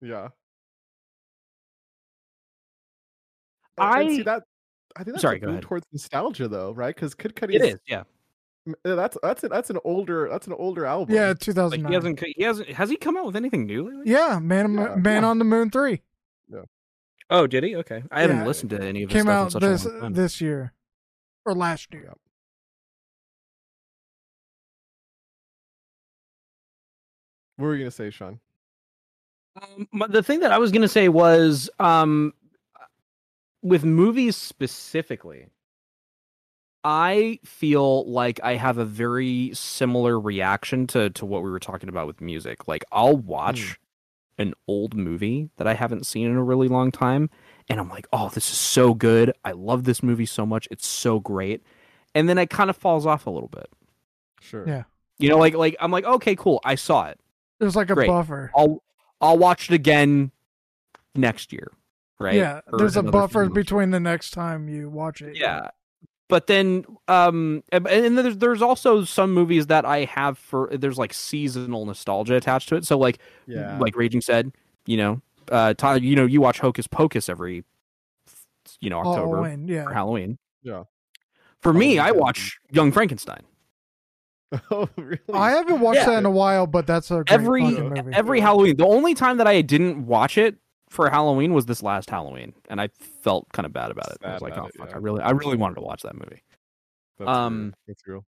yeah And- and see I- that I think that's Sorry, a move towards nostalgia though, right? Because Kid Cudi It is, yeah. That's that's a, that's an older that's an older album. Yeah, Like 2009. he hasn't. He hasn't. Has he come out with anything new lately? yeah, Man, Yeah, Man yeah. on the Moon 3 Yeah. Oh, did he? Okay, I haven't listened to any of his came stuff out in such a this long time. this year or last year. What were you gonna say, Sean? Um, the thing that I was gonna say was, um, with movies specifically, I feel like I have a very similar reaction to to what we were talking about with music. Like I'll watch hmm. an old movie that I haven't seen in a really long time, and I'm like, oh, this is so good. I love this movie so much. It's so great. And then it kind of falls off a little bit. Sure. Yeah. You know, like like I'm like, okay, cool. I saw it. There's like a Great. buffer. I'll I'll watch it again next year, right? Yeah, Or there's a buffer between the next time you watch it. Yeah, but then um, and and then there's there's also some movies that I have for there's like seasonal nostalgia attached to it. So like Yeah. like Raging said, you know, uh, Tyler, you know, you watch Hocus Pocus every you know October Halloween, yeah. for Halloween. Yeah. For me, Halloween I watch Young Frankenstein. oh, really? I haven't watched Yeah. that in a while, but that's a great every movie. every Halloween. The only time that I didn't watch it for Halloween was this last Halloween, and I felt kind of bad about it. I was like, oh it, fuck, yeah. I really, I really wanted to watch that movie. That's um, real. That's real.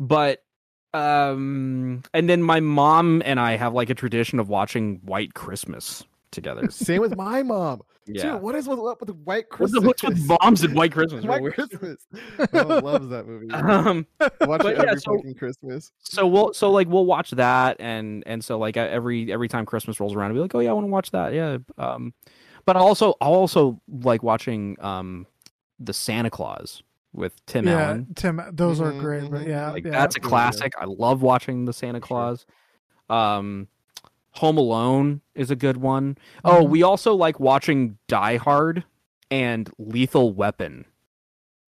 But um, and then my mom and I have like a tradition of watching White Christmas together. Same with my mom. yeah. Dude, what is with, up with the white What's Christmas? the what's with moms and White Christmas? White Weird. Christmas. Mom loves that movie. Um, Watch but it yeah, every so- fucking Christmas. so we'll so like we'll watch that and and so like every every time christmas rolls around i'll be like oh yeah i want to watch that yeah um but I'll also i'll also like watching um the santa claus with tim yeah, allen Tim, those are Mhm, great. But mhm. yeah, like yeah. that's a Yeah, yeah. classic i love watching the santa Sure. claus um home alone is a good one. Oh, Mhm. we also like watching die hard and lethal weapon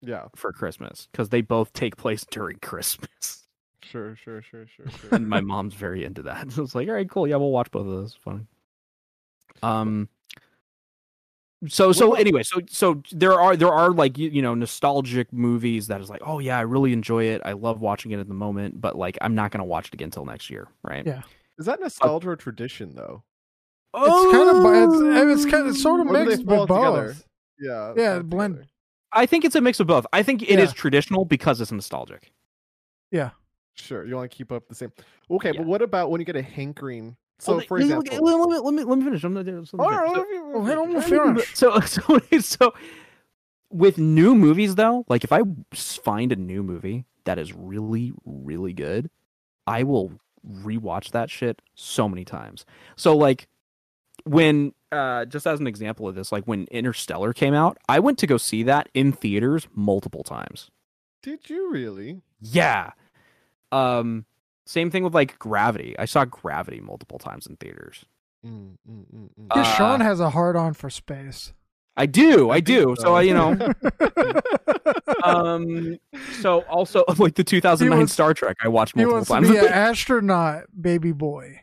Yeah, for christmas because they both take place during christmas sure, sure, sure, sure, sure. and my mom's very into that. So it's like, all right, cool. Yeah, we'll watch both of those. Fine. Um. So so anyway, so so there are there are like you, you know nostalgic movies that is like, oh yeah, I really enjoy it. I love watching it at the moment, but like I'm not gonna watch it again until next year, right? Yeah. Is that nostalgia or tradition though? It's kind of it's, it's kind of sort of Or do they mixed fall with both. together? Yeah. Yeah, all blend. together. I think it's a mix of both. I think it is Yeah. traditional because it's nostalgic. Yeah. Sure, you want to keep up the same. Okay, Yeah. but what about when you get a hankering? Oh, so, Well, for let- let- example, let, me, let me let me finish. I'm not there. All right, let me- Oh, hit 'em with let me- finish. So so so with new movies though, like if I s- find a new movie that is really really good, I will rewatch that shit so many times. So like when uh just as an example of this, like when Interstellar came out, I went to go see that in theaters multiple times. Did you really? Yeah. Um same thing with like Gravity. I saw Gravity multiple times in theaters. Mm, mm, mm, mm. Yeah, Uh, Sean has a hard on for space. I do. I I, do. so. So I, you know, um so also like the 2009 wants- Star Trek I watched he multiple wants to times. be an astronaut, baby boy.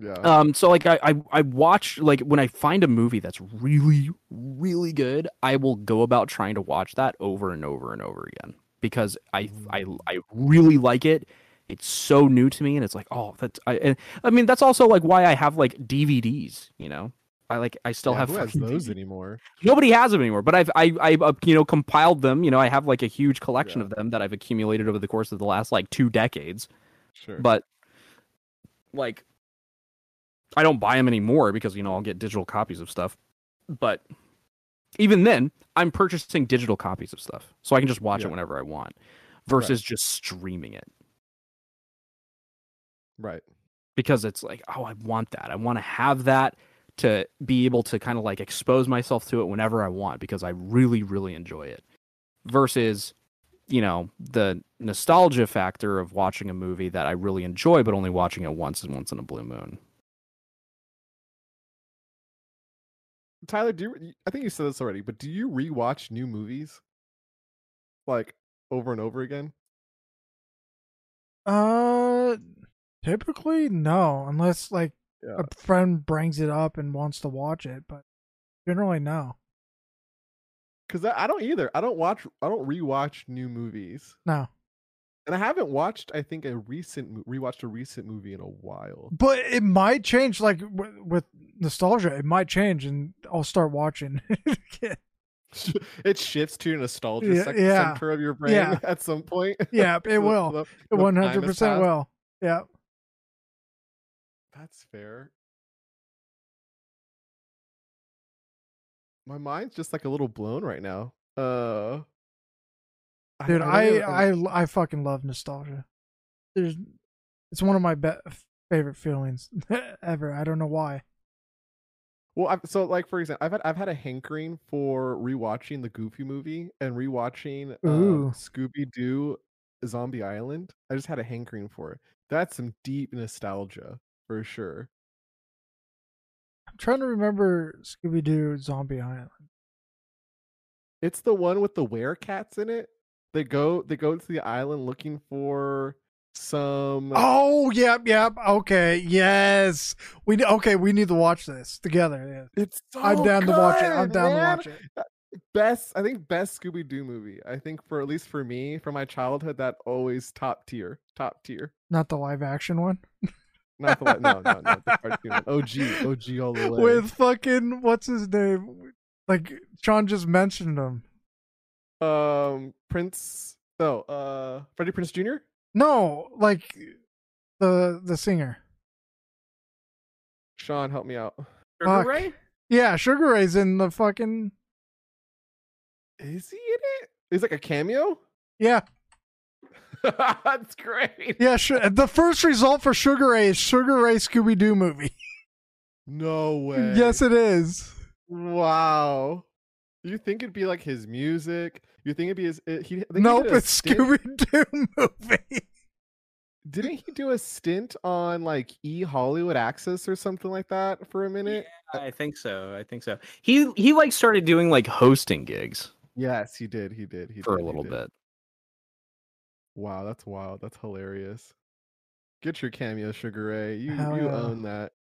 yeah. um so like I, I I watch like when I find a movie that's really really good, I will go about trying to watch that over and over and over again because I I I really like it. It's so new to me and it's like, oh, that's I and, I mean that's also like why I have like DVDs, you know. I like I still Yeah, have who has those anymore? Nobody has them anymore, but I've I I uh, you know compiled them. You know, I have like a huge collection Yeah. of them that I've accumulated over the course of the last like two decades. Sure. But like, I don't buy them anymore because you know I'll get digital copies of stuff. But even then, I'm purchasing digital copies of stuff, so I can just watch Yeah. it whenever I want, versus just streaming it right. because it's like, oh, I want that. I want to have that to be able to kind of like expose myself to it whenever I want because I really, really enjoy it. Versus, you know, the nostalgia factor of watching a movie that I really enjoy, but only watching it once and once in a blue moon. Tyler, do you, I think you said this already, but do you rewatch new movies like over and over again? Uh, typically no, unless like Yeah. a friend brings it up and wants to watch it, but generally no, Because I, don't either. I don't watch. I don't rewatch new movies, no. and I haven't watched. I think a recent rewatched a recent movie in a while. But it might change, like w- with nostalgia, it might change, and I'll start watching. it shifts to your nostalgia Yeah, yeah, center of your brain yeah. at some point. yeah, it will. It one hundred percent will. Yeah. That's fair. My mind's just like a little blown right now. Uh, Dude, don't I, I I fucking love nostalgia. There's, it's one of my be- favorite feelings ever. I don't know why. Well, I've, so like for example, I've had I've had a hankering for rewatching the Goofy movie and rewatching Ooh. uh, Scooby Doo Zombie Island. I just had a hankering for it. That's some deep nostalgia for sure. I'm trying to remember Scooby Doo Zombie Island. It's the one with the werecats in it. They go they go to the island looking for some Oh, yep, yep. Okay, yes. We okay. We need to watch this together. Yeah. It's so I'm down to watch it. I'm down man. to watch it. Uh, best. I think best Scooby Doo movie. I think for at least for me, from my childhood, that always top tier, top tier. Not the live action one. Not the no, no, no, the cartoon. OG, OG all the way. With fucking what's his name? Like Sean just mentioned him. um Prinze. No, uh, Freddie Prinze Jr. No, like the the singer. Sean, help me out. Sugar Fuck. Ray? Yeah, Sugar Ray's in the fucking Is he in it? He's like a cameo. yeah That's great. yeah. Sh- the first result for Sugar Ray is Sugar Ray Scooby Doo movie. No way. yes, it is. Wow. You think it'd be like his music? You think it'd be his? It, he, think Nope, did it's stint- Scooby Doo movie. Didn't he do a stint on like E Hollywood Access or something like that for a minute? I think so. I think so. He he like started doing like hosting gigs Yes, he did. He did. He for did, a little bit. Wow, that's wild. That's hilarious. Get your cameo, Sugar Ray. You Hell you yeah. own that.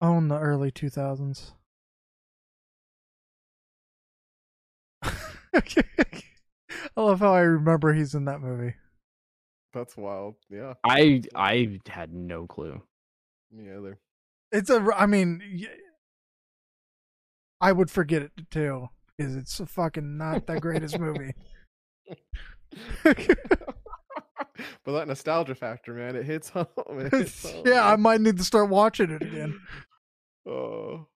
Own the early two thousands. I love how I remember he's in that movie. That's wild. Yeah, I I had no clue. me either. It's a. I mean, I would forget it too because it's a fucking not the greatest movie. but that nostalgia factor, man, it hits home. It hits home yeah, I might need to start watching it again. Oh.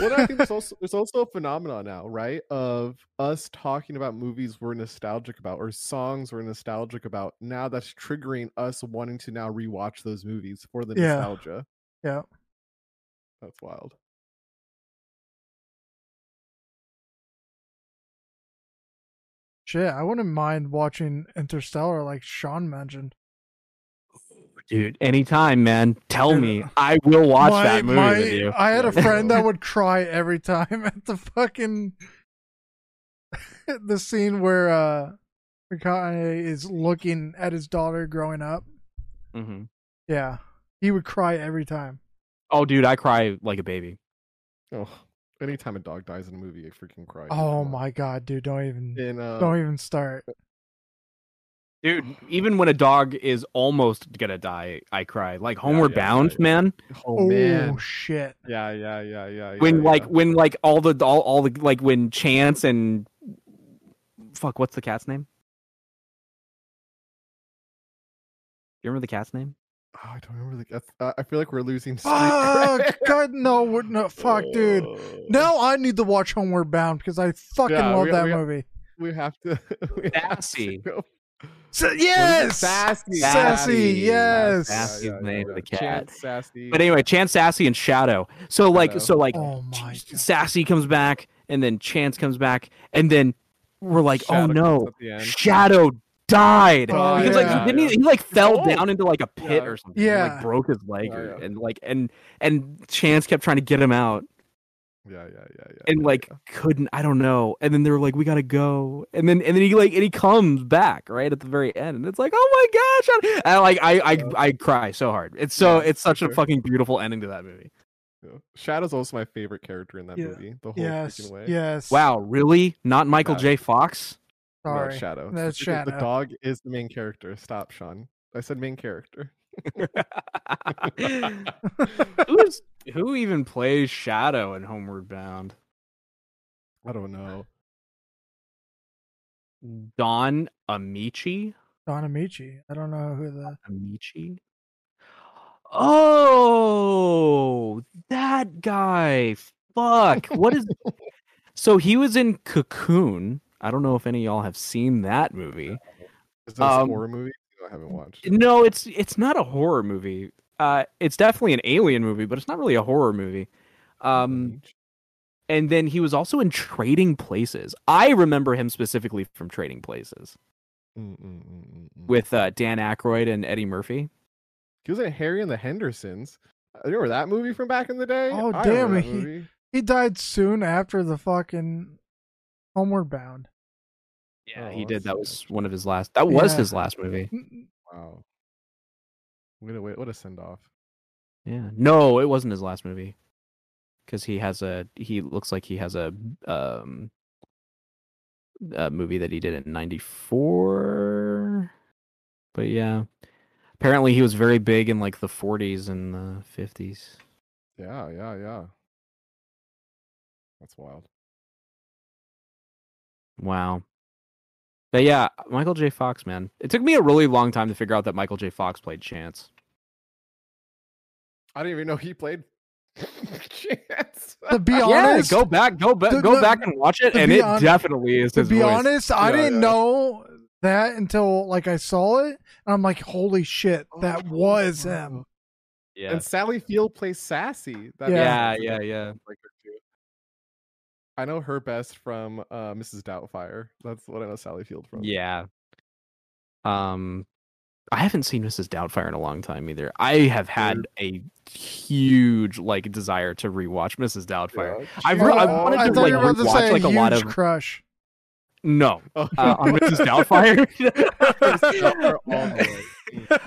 Well, I think there's also there's also a phenomenon now, right? Of us talking about movies we're nostalgic about or songs we're nostalgic about. Now that's triggering us wanting to now rewatch those movies for the Yeah. nostalgia. Yeah. That's wild. Shit, I wouldn't mind watching Interstellar like Sean mentioned. Dude, anytime, man. Tell Dude, me. I will watch My- that movie my- with you. I had a friend that would cry every time at the fucking the scene where uh McConaughey is looking at his daughter growing up. Mm-hmm. Yeah. He would cry every time. Oh, dude, I cry like a baby. Oh, anytime a dog dies in a movie, I freaking cry. Oh my god, dude, don't even And uh, don't even start. Dude, even when a dog is almost gonna die, I cry. Like Homeward yeah, yeah, Bound, yeah. man. oh Oh, man, shit. yeah, yeah, yeah, yeah. when yeah, like yeah. when like all the all, all the like when Chance and fuck, what's the cat's name? You remember the cat's name? Oh, I don't remember the. Uh, I feel like we're losing. street Fuck god no, we're- no fuck dude. Oh. Now I need to watch Homeward Bound because I fucking Yeah, love we- that we- movie. we have to. We have to Sassy. So, yes, Sassy. Sassy, yes. Sassy. Sassy's the name of the cat. Chance, Sassy. But anyway, Chance, Sassy, and Shadow. So like, Shadow. so like, Oh my. Sassy comes back, and then Chance comes back, and then we're like, Shadow oh no, at the end. Shadow died Oh, because yeah. like he didn't he, he like fell Oh. down into like a pit Yeah. or something. and, Yeah. like broke his leg Yeah, or- yeah. and like and and Chance kept trying to get him out Yeah, yeah, yeah, yeah. and yeah, like yeah. couldn't. I don't know. And then they were like, we gotta go. And then and then he like and he comes back right at the very end, and it's like, oh my gosh! And I, like I I Yeah. I cry so hard. It's so Yeah, it's such for a fucking beautiful ending to that movie. Yeah. Shadow's also my favorite character in that Yeah. movie. The whole Yes, freaking way. yes. Wow, really? Not Michael Yeah. J. Fox? No, Sorry. it's Shadow. That's The- the- The dog is the main character. Stop, Sean. I said main character. Who's who even plays Shadow in Homeward Bound? I don't know. Don Ameche? Don Ameche. I don't know who the. Ameche? Oh, that guy. Fuck. What is So he was in Cocoon. I don't know if any of y'all have seen that movie. Is this a Um, horror movie? No, I haven't watched. No, it's it's not a horror movie. Uh it's definitely an alien movie, but it's not really a horror movie. Um and then he was also in Trading Places. I remember him specifically from Trading Places Mm, mm, mm, mm, mm. with uh, Dan Aykroyd and Eddie Murphy. he was in Harry and the Hendersons. Uh, You remember that movie from back in the day? Oh, I damn remember it, that he- movie. He died soon after the fucking Homeward Bound. Yeah, Oh, he did. That was one of his last. That was Yeah. his last movie. Wow. What a wait, what a send off. Yeah. No, it wasn't his last movie. because he has a he looks like he has a um a movie that he did in 94 but yeah apparently he was very big in like the 40s and the 50s Yeah, yeah, yeah. That's wild. wow but yeah michael j fox man it took me a really long time to figure out that michael j fox played chance I didn't even know he played Chance. To be yeah honest, go back go back go back and watch it and it hon- definitely is his. to his be voice. honest, I Yeah, didn't yeah. know that until like I saw it, and I'm like, holy shit, oh, that was him. yeah And Sally Field plays Sassy. That Yeah. yeah yeah yeah like her too. I know her best from uh, Mrs. Doubtfire. That's what I know Sally Field from. Yeah. Um, I haven't seen Mrs. Doubtfire in a long time either. I have had a huge like desire to rewatch Mrs. Doubtfire. Yeah. I've re- I wanted I to, like, you were to rewatch, like, a lot of- crush. No, Oh, uh, on Mrs. Doubtfire Doubtfire. all the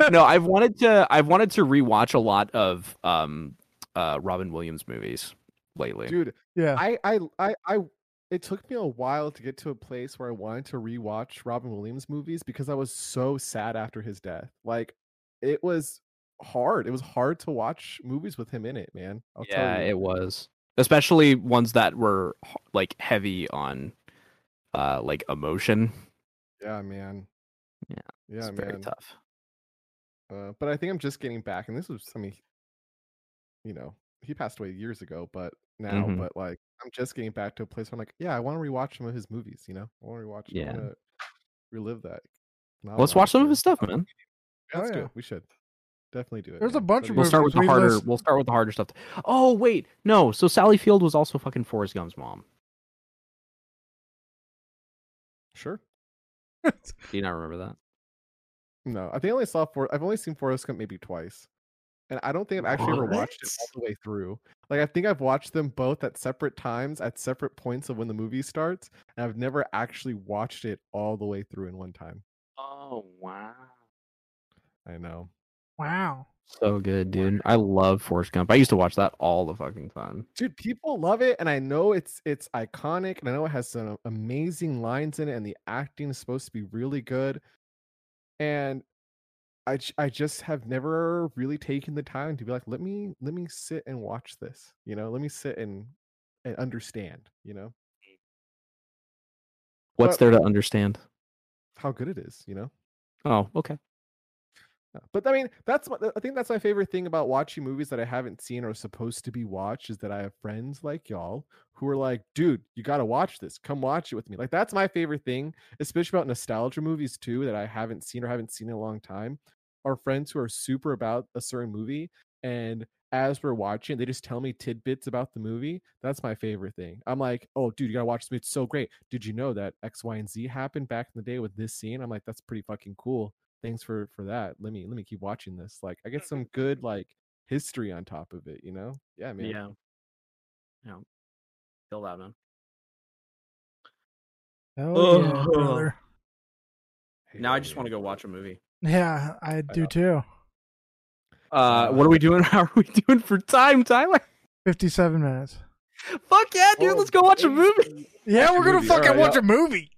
way. no, I've wanted to. I've wanted to rewatch a lot of um, uh, Robin Williams movies lately. Dude, Yeah. I, I, I, I, it took me a while to get to a place where I wanted to rewatch Robin Williams movies because I was so sad after his death. Like, it was hard. It was hard to watch movies with him in it, man. I'll yeah, tell you. it was, especially ones that were like heavy on, uh, like emotion. yeah, man. Yeah, yeah, it's very tough. Uh, but I think I'm just getting back, and this was, I mean, you know, he passed away years ago, but now, Mhm. but like, I'm just getting back to a place where I'm like, yeah, I want to rewatch some of his movies. You know, I want to rewatch. Yeah. I want to relive that. Let's watch some of his stuff, Yeah, man. let's Oh, do yeah. it. We should definitely do it. There's a bunch of We'll start with the harder. list- We'll start with the harder stuff. Oh wait, no. So Sally Field was also fucking Forrest Gump's mom. Sure. Do you not remember that? No, I think I only saw for. I've only seen Forrest Gump maybe twice, and I don't think I've actually ever watched it all the way through. Like I think I've watched them both at separate times, at separate points of when the movie starts, and I've never actually watched it all the way through in one time. Oh wow. I know. Wow. So good, dude. I love Forrest Gump. I used to watch that all the fucking time. dude people love it and i know it's it's iconic and i know it has some amazing lines in it and the acting is supposed to be really good and i i just have never really taken the time to be like let me let me sit and watch this you know let me sit and and understand you know mm. What's But- there to understand? how good it is you know Oh, okay. But I mean, that's what I think that's my favorite thing about watching movies that I haven't seen or supposed to be watched is that I have friends like y'all who are like, dude, you got to watch this. Come watch it with me. Like that's my favorite thing, especially about nostalgia movies too that I haven't seen or haven't seen in a long time. Are friends who are super about a certain movie and as we're watching, they just tell me tidbits about the movie. That's my favorite thing. I'm like, oh, dude, you gotta watch this movie. It's so great. Did you know that X, Y, and Z happened back in the day with this scene? I'm like, that's pretty fucking cool thanks for for that let me let me keep watching this like i get some good like history on top of it you know yeah man Yeah. Yeah. Feel that, man. Oh yeah, brother. Now I just want to go watch a movie. Yeah, I do know. too. Uh, what are we doing? How are we doing for time, Tyler? Fifty-seven minutes. Fuck yeah, dude! Oh, let's go watch a movie. Yeah, we're gonna movie. fucking Alright, watch yeah. a movie.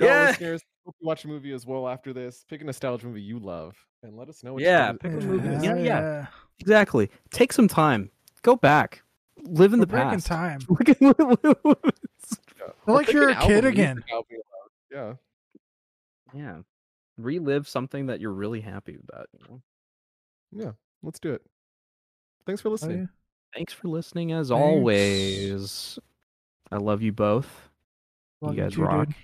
Yeah. listeners hope you watch a movie as well after this pick a nostalgia movie you love and let us know what Yeah, you pick a movie. Yeah, Yeah, yeah. yeah. Exactly. Take some time. Go back. Live in We're the breaking past. time. Look at- Yeah. Feel Or like you're a kid again. music album you love. yeah yeah. Relive something that you're really happy about. You know? yeah let's do it thanks for Oh, listening yeah. Thanks for listening as Thanks. always. I love you both. Love you guys too, rock. dude.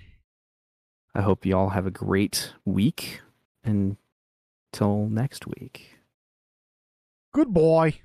I hope you all have a great week. And till next week. Good boy.